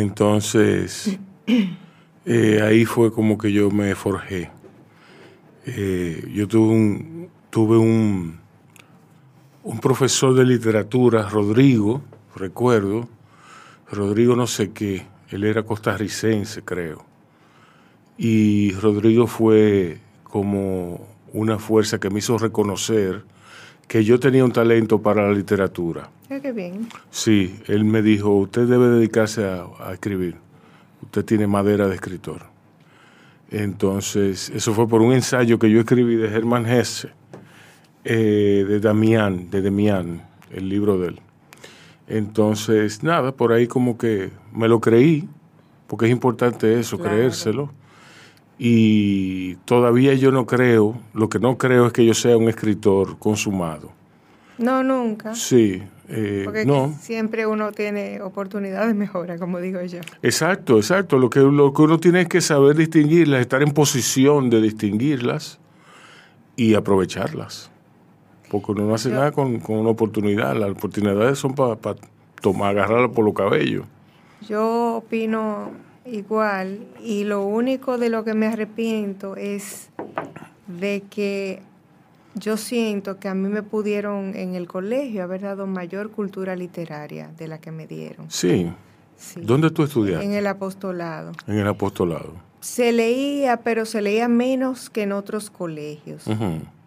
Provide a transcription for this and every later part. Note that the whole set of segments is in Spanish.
Entonces, eh, ahí fue como que yo me forjé. Eh, yo tuve un, tuve un, un profesor de literatura, Rodrigo, recuerdo, Rodrigo no sé qué, él era costarricense, creo. Y Rodrigo fue como una fuerza que me hizo reconocer que yo tenía un talento para la literatura. Ah, qué bien. Sí, él me dijo, usted debe dedicarse a, a escribir. Usted tiene madera de escritor. Entonces, eso fue por un ensayo que yo escribí de Hermann Hesse, eh, de Damián, de Demián, el libro de él. Entonces, nada, por ahí como que me lo creí, porque es importante eso, Claro. creérselo. Y todavía yo no creo, lo que no creo es que yo sea un escritor consumado. No, nunca. Sí, eh, Porque no. siempre uno tiene oportunidad de mejora, como digo yo. Exacto, exacto. Lo que, lo que uno tiene es que saber distinguirlas, estar en posición de distinguirlas y aprovecharlas. Porque uno no hace Yo- nada con, con una oportunidad. Las oportunidades son para tomar, agarrarla por los cabellos. Yo opino igual y lo único de lo que me arrepiento es de que yo siento que a mí me pudieron en el colegio haber dado mayor cultura literaria de la que me dieron. Sí. Sí. ¿Dónde tú estudiaste? En el apostolado. En el apostolado. Se leía, pero se leía menos que en otros colegios.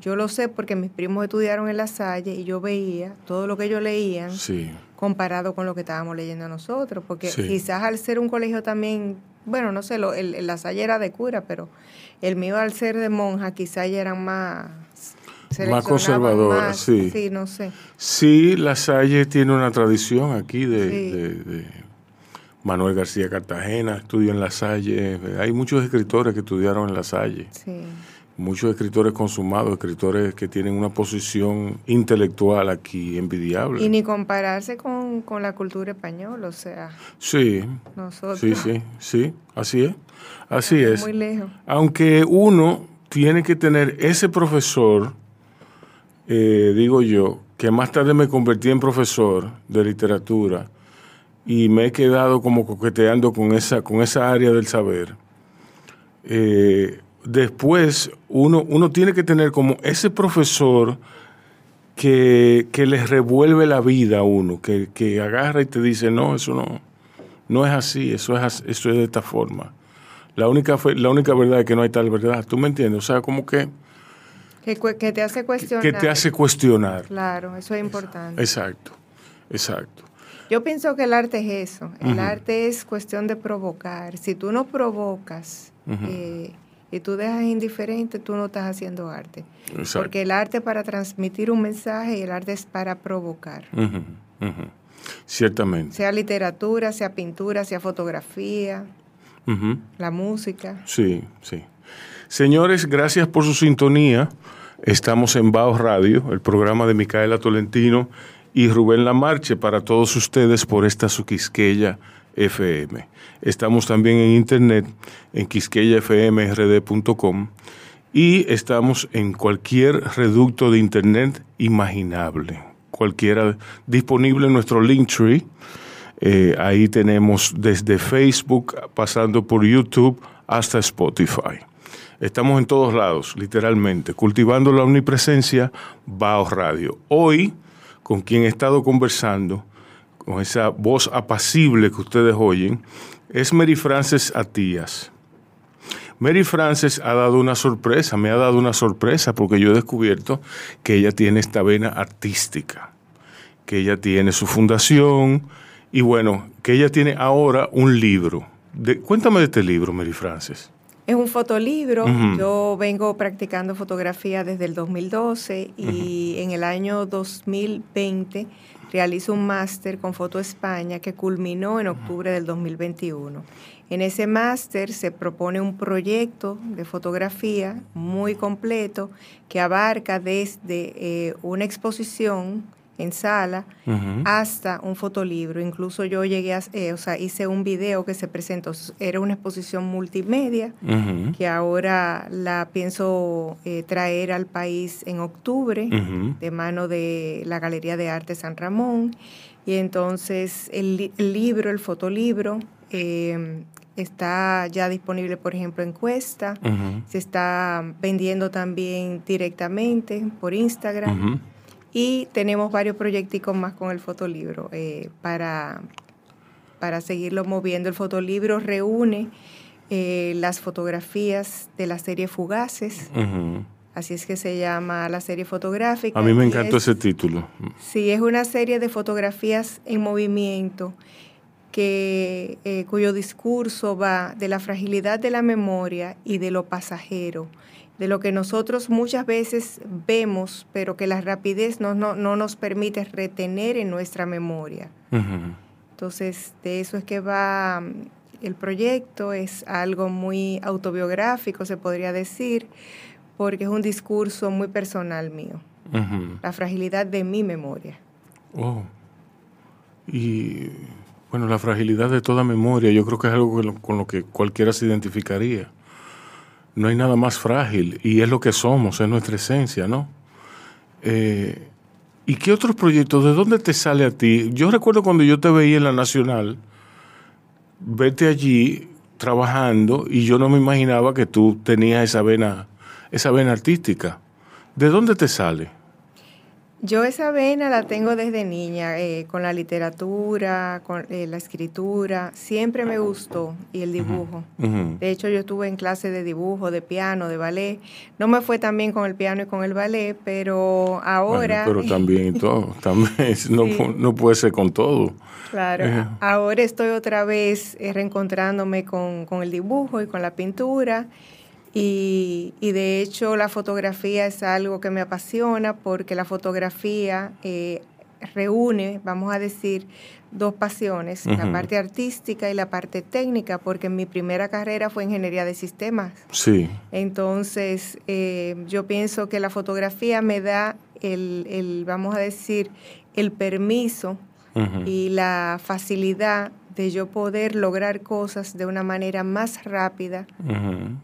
Yo lo sé porque mis primos estudiaron en La Salle y yo veía todo lo que ellos leían Sí. Comparado con lo que estábamos leyendo nosotros, porque Sí. quizás al ser un colegio también, bueno, no sé, lo, el, La Salle era de cura, pero el mío al ser de monja quizás ya eran más... seleccionaban conservadora, más, sí. Sí, no sé. Sí, La Salle tiene una tradición aquí de, Sí. de- de Manuel García Cartagena, estudió en La Salle. Hay muchos escritores que estudiaron en La Salle. Sí. Muchos escritores consumados, escritores que tienen una posición intelectual aquí envidiable. Y ni compararse con, con la cultura española, o sea, Sí, nosotros... sí, sí, sí, así es, así es. Muy lejos. Aunque uno tiene que tener ese profesor, eh, digo yo, que más tarde me convertí en profesor de literatura y me he quedado como coqueteando con esa, con esa área del saber. Eh, después uno, uno tiene que tener como ese profesor que, que les revuelve la vida a uno, que, que agarra y te dice, no, eso no, no es así, eso es, eso es de esta forma. La única, la única verdad es que no hay tal verdad. ¿Tú me entiendes? O sea, como que, Que, te hace cuestionar. que te hace cuestionar. Claro, eso es importante. Exacto, exacto. Yo pienso que el arte es eso. El arte es cuestión de provocar. Si tú no provocas eh, y tú dejas indiferente, tú no estás haciendo arte. exacto. Porque el arte es para transmitir un mensaje y el arte es para provocar. Ciertamente. Sea literatura, sea pintura, sea fotografía, la música. Sí, sí. Señores, gracias por su sintonía. Estamos en Baos Radio, el programa de Micaela Tolentino y Rubén Lamarche para todos ustedes por esta su Quisqueya FM. Estamos también en internet en quisqueyafmrd.com y estamos en cualquier reducto de internet imaginable, cualquiera disponible en nuestro Linktree. Eh, ahí tenemos desde Facebook, pasando por YouTube hasta Spotify. Estamos en todos lados, literalmente, cultivando la omnipresencia, Baos Radio. Hoy, con quien he estado conversando, con esa voz apacible que ustedes oyen, es Mary Frances Atías. Mary Frances ha dado una sorpresa, me ha dado una sorpresa porque yo he descubierto que ella tiene esta vena artística, que ella tiene su fundación y bueno, que ella tiene ahora un libro. De- cuéntame de este libro, Mary Frances. Es un fotolibro. Yo vengo practicando fotografía desde el 2012 y en el año 2020 realizo un máster con Foto España que culminó en octubre del 2021. En ese máster se propone un proyecto de fotografía muy completo que abarca desde eh, una exposición en sala hasta un fotolibro. Incluso yo llegué a, eh, o sea, hice un video que se presentó. Era una exposición multimedia que ahora la pienso eh, traer al país en octubre de mano de la Galería de Arte San Ramón. Y entonces el, li- el libro, el fotolibro, eh, está ya disponible, por ejemplo, en Cuesta. Se está vendiendo también directamente por Instagram. Y tenemos varios proyectos más con el fotolibro eh, para, para seguirlo moviendo. El fotolibro reúne eh, las fotografías de la serie Fugaces. Así es que se llama la serie fotográfica. A mí me encantó ese título. Sí, es una serie de fotografías en movimiento que, eh, cuyo discurso va de la fragilidad de la memoria y de lo pasajero, de lo que nosotros muchas veces vemos, pero que la rapidez no, no, nos permite retener en nuestra memoria. Entonces, de eso es que va mm, el proyecto, es algo muy autobiográfico, se podría decir, porque es un discurso muy personal mío, la fragilidad de mi memoria. Oh. Y bueno, la fragilidad de toda memoria, yo creo que es algo con lo, que cualquiera se identificaría. No hay nada más frágil y es lo que somos, es nuestra esencia, ¿no? Eh, ¿Y qué otros proyectos? ¿De dónde te sale a ti? Yo recuerdo cuando yo te veía en la Nacional, vete allí trabajando y yo no me imaginaba que tú tenías esa vena, esa vena artística. ¿De dónde te sale? Yo esa vena la tengo desde niña, eh, con la literatura, con eh, la escritura, siempre me gustó y el dibujo. De hecho, yo estuve en clase de dibujo, de piano, de ballet. No me fue tan bien con el piano y con el ballet, pero ahora... pero también y todo, también no, no, puede ser con todo. Claro, ahora estoy otra vez eh, reencontrándome con, con el dibujo y con la pintura. Y, de hecho la fotografía es algo que me apasiona porque la fotografía eh, reúne, vamos a decir, dos pasiones, la parte artística y la parte técnica, porque mi primera carrera fue ingeniería de sistemas. Sí. Entonces, eh, yo pienso que la fotografía me da el, el vamos a decir, el permiso y la facilidad de yo poder lograr cosas de una manera más rápida,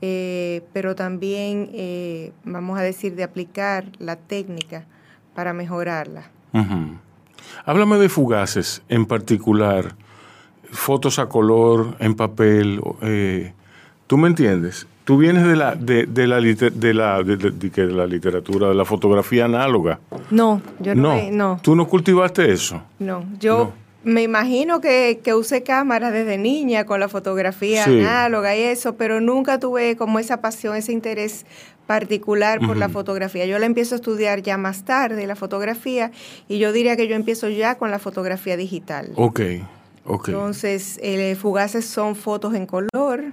eh, pero también, eh, vamos a decir, de aplicar la técnica para mejorarla. Háblame de fugaces en particular, fotos a color, en papel. Eh, ¿Tú me entiendes? Tú vienes de la, de, de la, de la, de, la literatura, de la fotografía análoga. No, yo no. No, ¿Tú no cultivaste eso? No, yo me imagino que, que usé cámaras desde niña con la fotografía análoga y eso, pero nunca tuve como esa pasión, ese interés particular por la fotografía. Yo la empiezo a estudiar ya más tarde, la fotografía, y yo diría que yo empiezo ya con la fotografía digital. Ok, ok. Entonces, eh, fugaces son fotos en color.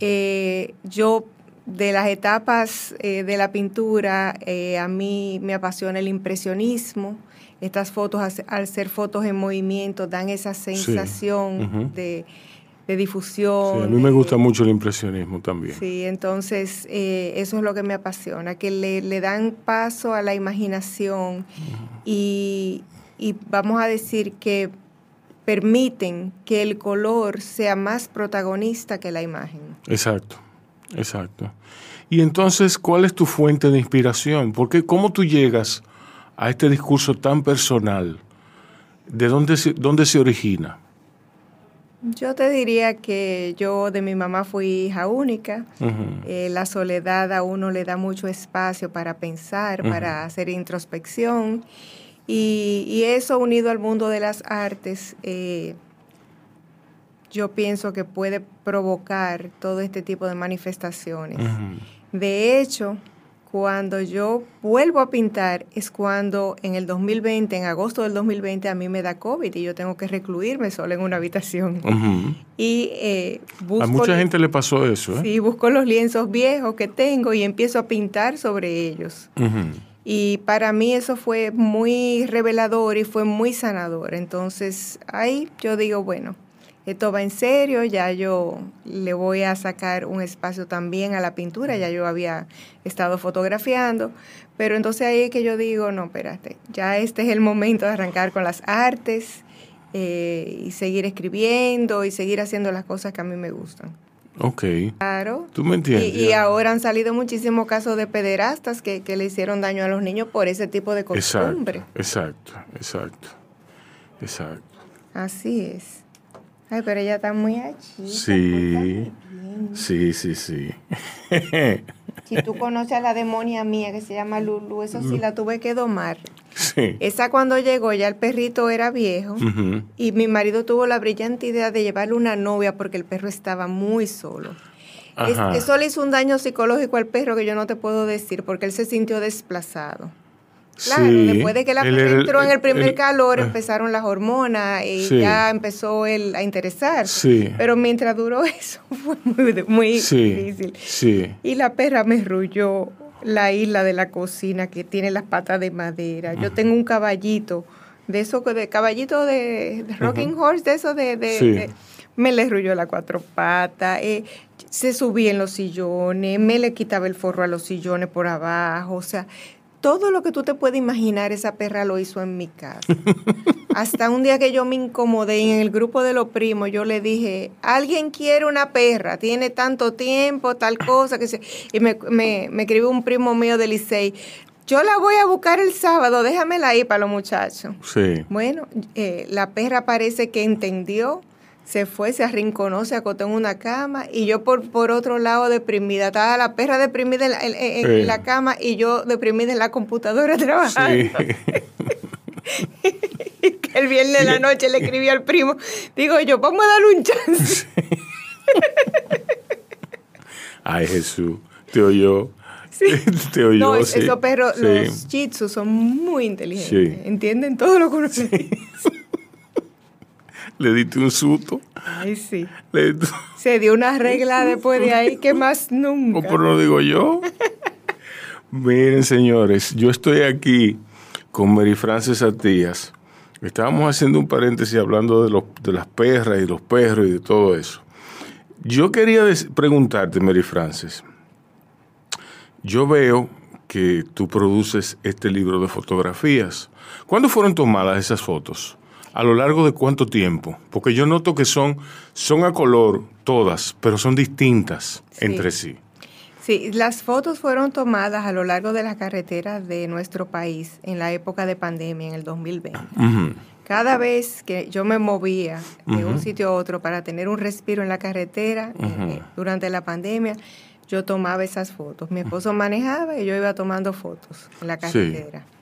Eh, yo de las etapas eh, de la pintura, a mí me apasiona el impresionismo. Estas fotos, al ser fotos en movimiento, dan esa sensación de, difusión. a mí me gusta mucho el impresionismo también. Sí, entonces eh, eso es lo que me apasiona, que le, dan paso a la imaginación y, vamos a decir que permiten que el color sea más protagonista que la imagen. Exacto, exacto. Y entonces, ¿cuál es tu fuente de inspiración? Porque ¿cómo tú llegas a este discurso tan personal, ¿de dónde se, dónde se origina? Yo te diría que yo de mi mamá fui hija única. Eh, la soledad a uno le da mucho espacio para pensar, para hacer introspección. Y, eso unido al mundo de las artes, eh, yo pienso que puede provocar todo este tipo de manifestaciones. De hecho, cuando yo vuelvo a pintar es cuando en el 2020, en agosto del 2020, a mí me da COVID y yo tengo que recluirme solo en una habitación. Y eh, A mucha gente le pasó eso. ¿eh? Sí, busco los lienzos viejos que tengo y empiezo a pintar sobre ellos. Y para mí eso fue muy revelador y fue muy sanador. Entonces ahí yo digo, bueno, esto va en serio, ya yo le voy a sacar un espacio también a la pintura, ya yo había estado fotografiando, pero entonces ahí es que yo digo, no, espérate, ya este es el momento de arrancar con las artes eh, y seguir escribiendo y seguir haciendo las cosas que a mí me gustan. Ok. Claro. ¿Tú me entiendes? Y, ahora han salido muchísimos casos de pederastas que, que, le hicieron daño a los niños por ese tipo de costumbre. Exacto, exacto, exacto. exacto. Así es. Ay, pero ella está muy allí. Sí, sí, sí, sí. si tú conoces a la demonia mía que se llama Lulu, eso sí la tuve que domar. Sí. Esa cuando llegó ya el perrito era viejo y mi marido tuvo la brillante idea de llevarle una novia porque el perro estaba muy solo. Es- eso le hizo un daño psicológico al perro que yo no te puedo decir porque él se sintió desplazado. Claro, Sí. después de que la perra era- entró en el primer calor, eh, empezaron las hormonas y Sí. ya empezó él a interesarse. Sí. Pero mientras duró eso fue muy, muy Sí, difícil. sí. Y la perra me rulló la isla de la cocina que tiene las patas de madera. Yo tengo un caballito, de eso, de caballito de, de rocking horse, de eso de... de- me le rulló las cuatro patas, eh, se subía en los sillones, me le quitaba el forro a los sillones por abajo, o sea, todo lo que tú te puedes imaginar, esa perra lo hizo en mi casa. Hasta un día que yo me incomodé en el grupo de los primos, yo le dije, alguien quiere una perra, tiene tanto tiempo, tal cosa, que se... Y me, me, me escribió un primo mío de Licey, yo la voy a buscar el sábado, déjamela ahí para los muchachos. Sí. Bueno, eh, la perra parece que entendió, se fue, se arrinconó, se acotó en una cama y yo por, por otro lado deprimida. Estaba la perra deprimida en la, en- en- en Sí. la cama y yo deprimida en la computadora trabajando. Sí. Que el viernes de la noche le escribí al primo, digo yo, vamos a darle un chance. Ay, Jesús. Te oyó. Sí. Te oyó. No, esos perros, los Shih son muy inteligentes. Entienden todo lo que uno le diste un susto. Ay, sí. Le Se dio una regla después de ahí que más nunca. Oh, pero no digo yo. Miren, señores, yo estoy aquí con Mary Frances Atías. Estábamos haciendo un paréntesis hablando de, los, de las perras y los perros y de todo eso. Yo quería preguntarte, Mary Frances. Yo veo que tú produces este libro de fotografías. ¿Cuándo fueron tomadas esas fotos? ¿A lo largo de cuánto tiempo? Porque yo noto que son, son a color todas, pero son distintas Sí. entre sí. Sí, las fotos fueron tomadas a lo largo de las carreteras de nuestro país en la época de pandemia, en el 2020. Ujú. Cada vez que yo me movía de un sitio a otro para tener un respiro en la carretera eh, eh, durante la pandemia, yo tomaba esas fotos. Mi esposo manejaba y yo iba tomando fotos en la carretera. Sí.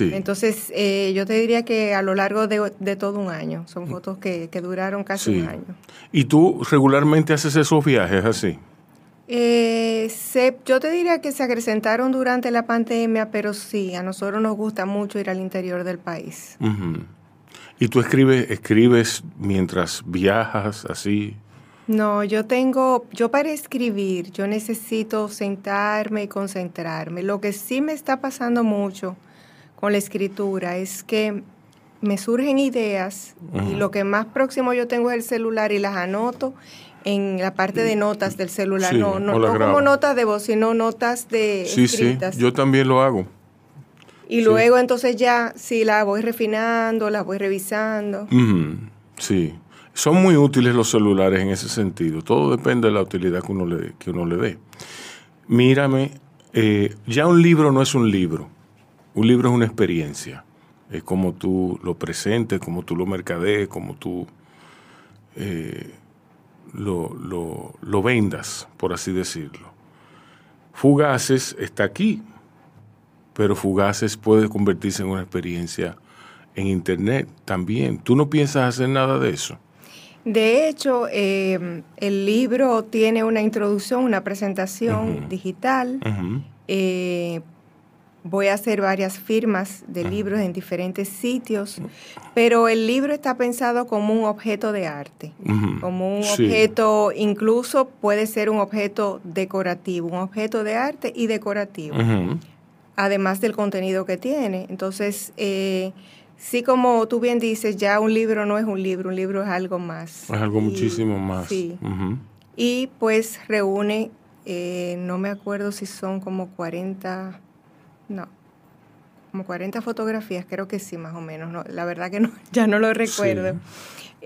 Entonces, eh, yo te diría que a lo largo de, de todo un año, son fotos que, que duraron casi Mm. Sí. un año. ¿Y tú regularmente haces esos viajes así? Eh, se- yo te diría que se acrecentaron durante la pandemia, pero sí, a nosotros nos gusta mucho ir al interior del país. Ujú. ¿Y tú escribes, escribes mientras viajas así? No, yo tengo, yo para escribir, yo necesito sentarme y concentrarme. Lo que sí me está pasando mucho con la escritura es que me surgen ideas y lo que más próximo yo tengo es el celular y las anoto en la parte de notas del celular. Sí, no, no, como notas de voz, sino notas de Sí, sí, escritas. yo también lo hago. Y Sí. luego entonces ya, sí, la voy refinando, la voy revisando. Sí, son muy útiles los celulares en ese sentido. Todo depende de la utilidad que uno le, que uno le dé. Mírame, eh, ya un libro no es un libro. Un libro es una experiencia. Es como tú lo presentes, como tú lo mercadees, como tú eh, lo, lo- lo vendas, por así decirlo. Fugaces está aquí, pero Fugaces puede convertirse en una experiencia en Internet también. ¿Tú no piensas hacer nada de eso? De hecho, eh, el libro tiene una introducción, una presentación digital. Eh, voy a hacer varias firmas de libros en diferentes sitios, pero el libro está pensado como un objeto de arte, como un Sí. objeto, incluso puede ser un objeto decorativo, un objeto de arte y decorativo. Además del contenido que tiene. Entonces, eh, sí como tú bien dices, ya un libro no es un libro, un libro es algo más. Es algo Y- muchísimo más. Sí. Y pues reúne, eh, no me acuerdo si son como 40, no, como 40 fotografías, creo que sí, más o menos. No, la verdad que no, ya no lo recuerdo.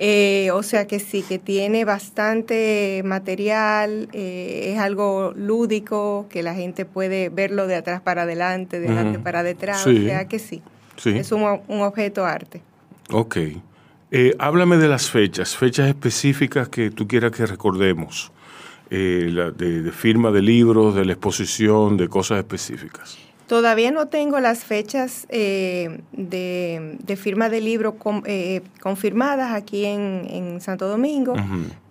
Eh, o sea que sí, que tiene bastante material, eh, es algo lúdico, que la gente puede verlo de atrás para adelante, de adelante para detrás, Sí. o sea que sí, Sí. es un, un objeto arte. Ok. Eh, háblame de las fechas, fechas específicas que tú quieras que recordemos, eh, de, firma de libros, de la exposición, de cosas específicas. Todavía no tengo las fechas de, firma de libro confirmadas aquí en, Santo Domingo,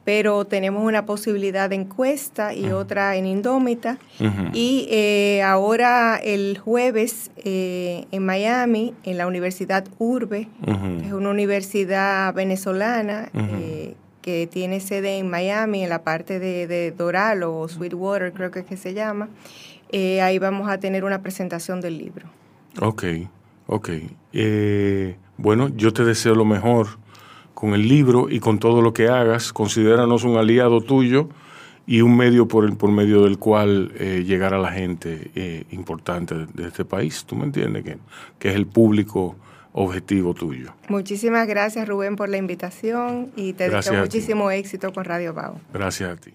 pero tenemos una posibilidad de encuesta y otra en Indómita. Y eh, ahora el jueves eh, en Miami, en la Universidad Urbe, es una universidad venezolana eh, que tiene sede en Miami, en la parte de, Doral o Sweetwater, creo que es que se llama. Ahí vamos a tener una presentación del libro. Ok, ok. bueno, yo te deseo lo mejor con el libro y con todo lo que hagas. Considéranos un aliado tuyo y un medio por, el, por medio del cual eh, llegar a la gente eh, importante de, este país. ¿Tú me entiendes? Que, que es el público objetivo tuyo. Muchísimas gracias Rubén por la invitación y te deseo muchísimo éxito con Radio Bao. Gracias a ti.